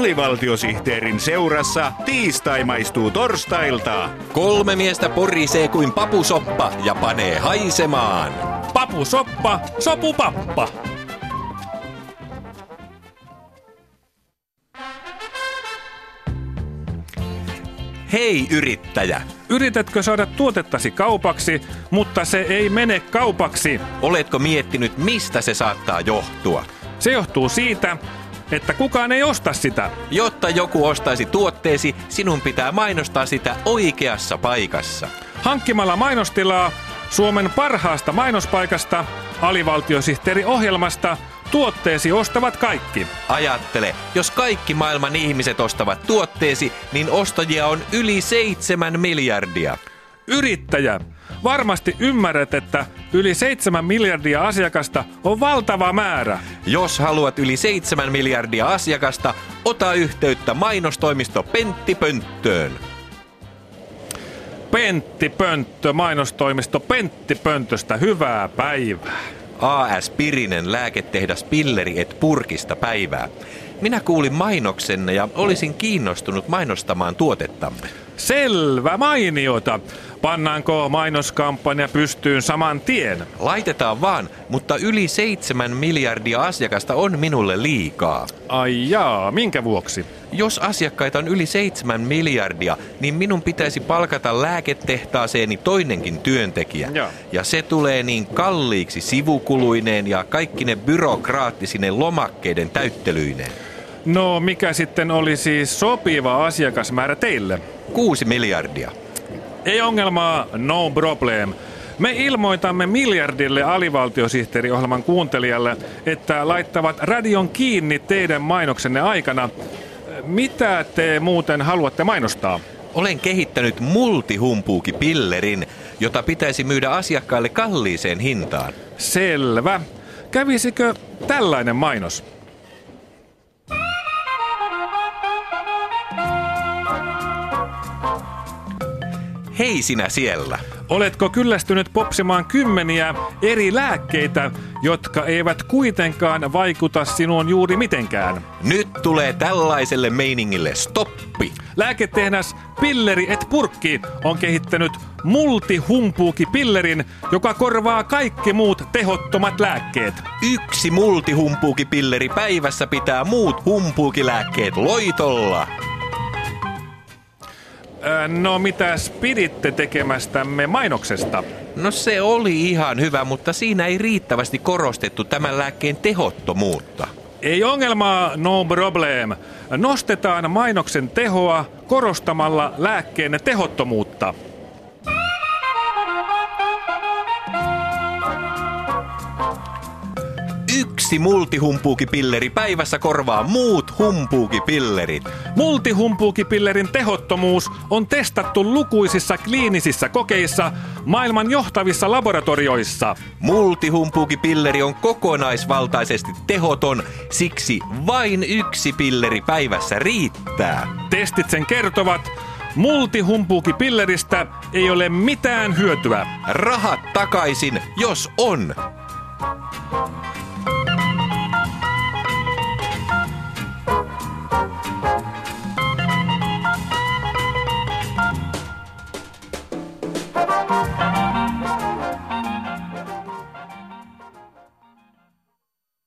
Alivaltiosihteerin seurassa tiistai maistuu torstailta. Kolme miestä porisee kuin papusoppa ja panee haisemaan. Papusoppa, sopupappa. Hei yrittäjä, Yritätkö saada tuotettasi kaupaksi, mutta se ei mene kaupaksi? oletko miettinyt mistä se saattaa johtua? Se johtuu siitä, että kukaan ei osta sitä. Jotta joku ostaisi tuotteesi, sinun pitää mainostaa sitä oikeassa paikassa. Hankkimalla mainostilaa Suomen parhaasta mainospaikasta, alivaltiosihteeriohjelmasta, tuotteesi ostavat kaikki. Ajattele, jos kaikki maailman ihmiset ostavat tuotteesi, niin ostajia on yli seitsemän miljardia. Yrittäjä, varmasti ymmärrät, että yli 7 miljardia asiakasta on valtava määrä. Jos haluat yli 7 miljardia asiakasta, ota yhteyttä mainostoimisto Pentti Pönttöön. Pentti Pönttö, mainostoimisto Pentti Pöntöstä, hyvää päivää. AS Pirinen lääketehdas Pilleri et Purkista päivää. Minä kuulin mainoksenne ja olisin kiinnostunut mainostamaan tuotettamme. Selvä mainiota. Pannaanko mainoskampanja pystyyn saman tien? Laitetaan vaan, mutta yli 7 miljardia asiakasta on minulle liikaa. Ai jaa, minkä vuoksi? Jos asiakkaita on yli 7 miljardia, niin minun pitäisi palkata lääketehtaaseeni toinenkin työntekijä. Joo. Ja se tulee niin kalliiksi sivukuluineen ja kaikki ne byrokraattisine lomakkeiden täyttelyineen. No mikä sitten oli siis sopiva asiakasmäärä teille? 6 miljardia. Ei ongelmaa, no problem. Me ilmoitamme miljardille alivaltiosihteeriohjelman kuuntelijalle, että laittavat radion kiinni teidän mainoksenne aikana. Mitä te muuten haluatte mainostaa? Olen kehittänyt multihumpuukipillerin, jota pitäisi myydä asiakkaille kalliiseen hintaan. Selvä. Kävisikö tällainen mainos? Hei sinä siellä! Oletko kyllästynyt popsimaan kymmeniä eri lääkkeitä, jotka eivät kuitenkaan vaikuta sinuun juuri mitenkään? Nyt tulee tällaiselle meiningille stoppi. Lääketehdas Pilleri et Purkki on kehittänyt multihumpuukipillerin, joka korvaa kaikki muut tehottomat lääkkeet. Yksi multihumpuukipilleri päivässä pitää muut humpuukilääkkeet loitolla. No mitäs piditte tekemästämme mainoksesta? No se oli ihan hyvä, mutta siinä ei riittävästi korostettu tämän lääkkeen tehottomuutta. Ei ongelmaa, no problem. Nostetaan mainoksen tehoa korostamalla lääkkeen tehottomuutta. Yksi multihumpuukipilleri päivässä korvaa muut humpuukipillerit. Multihumpuukipillerin tehottomuus on testattu lukuisissa kliinisissä kokeissa maailman johtavissa laboratorioissa. Multihumpuukipilleri on kokonaisvaltaisesti tehoton, siksi vain yksi pilleri päivässä riittää. Testit sen kertovat, multihumpuukipilleristä ei ole mitään hyötyä. Rahat takaisin, jos on.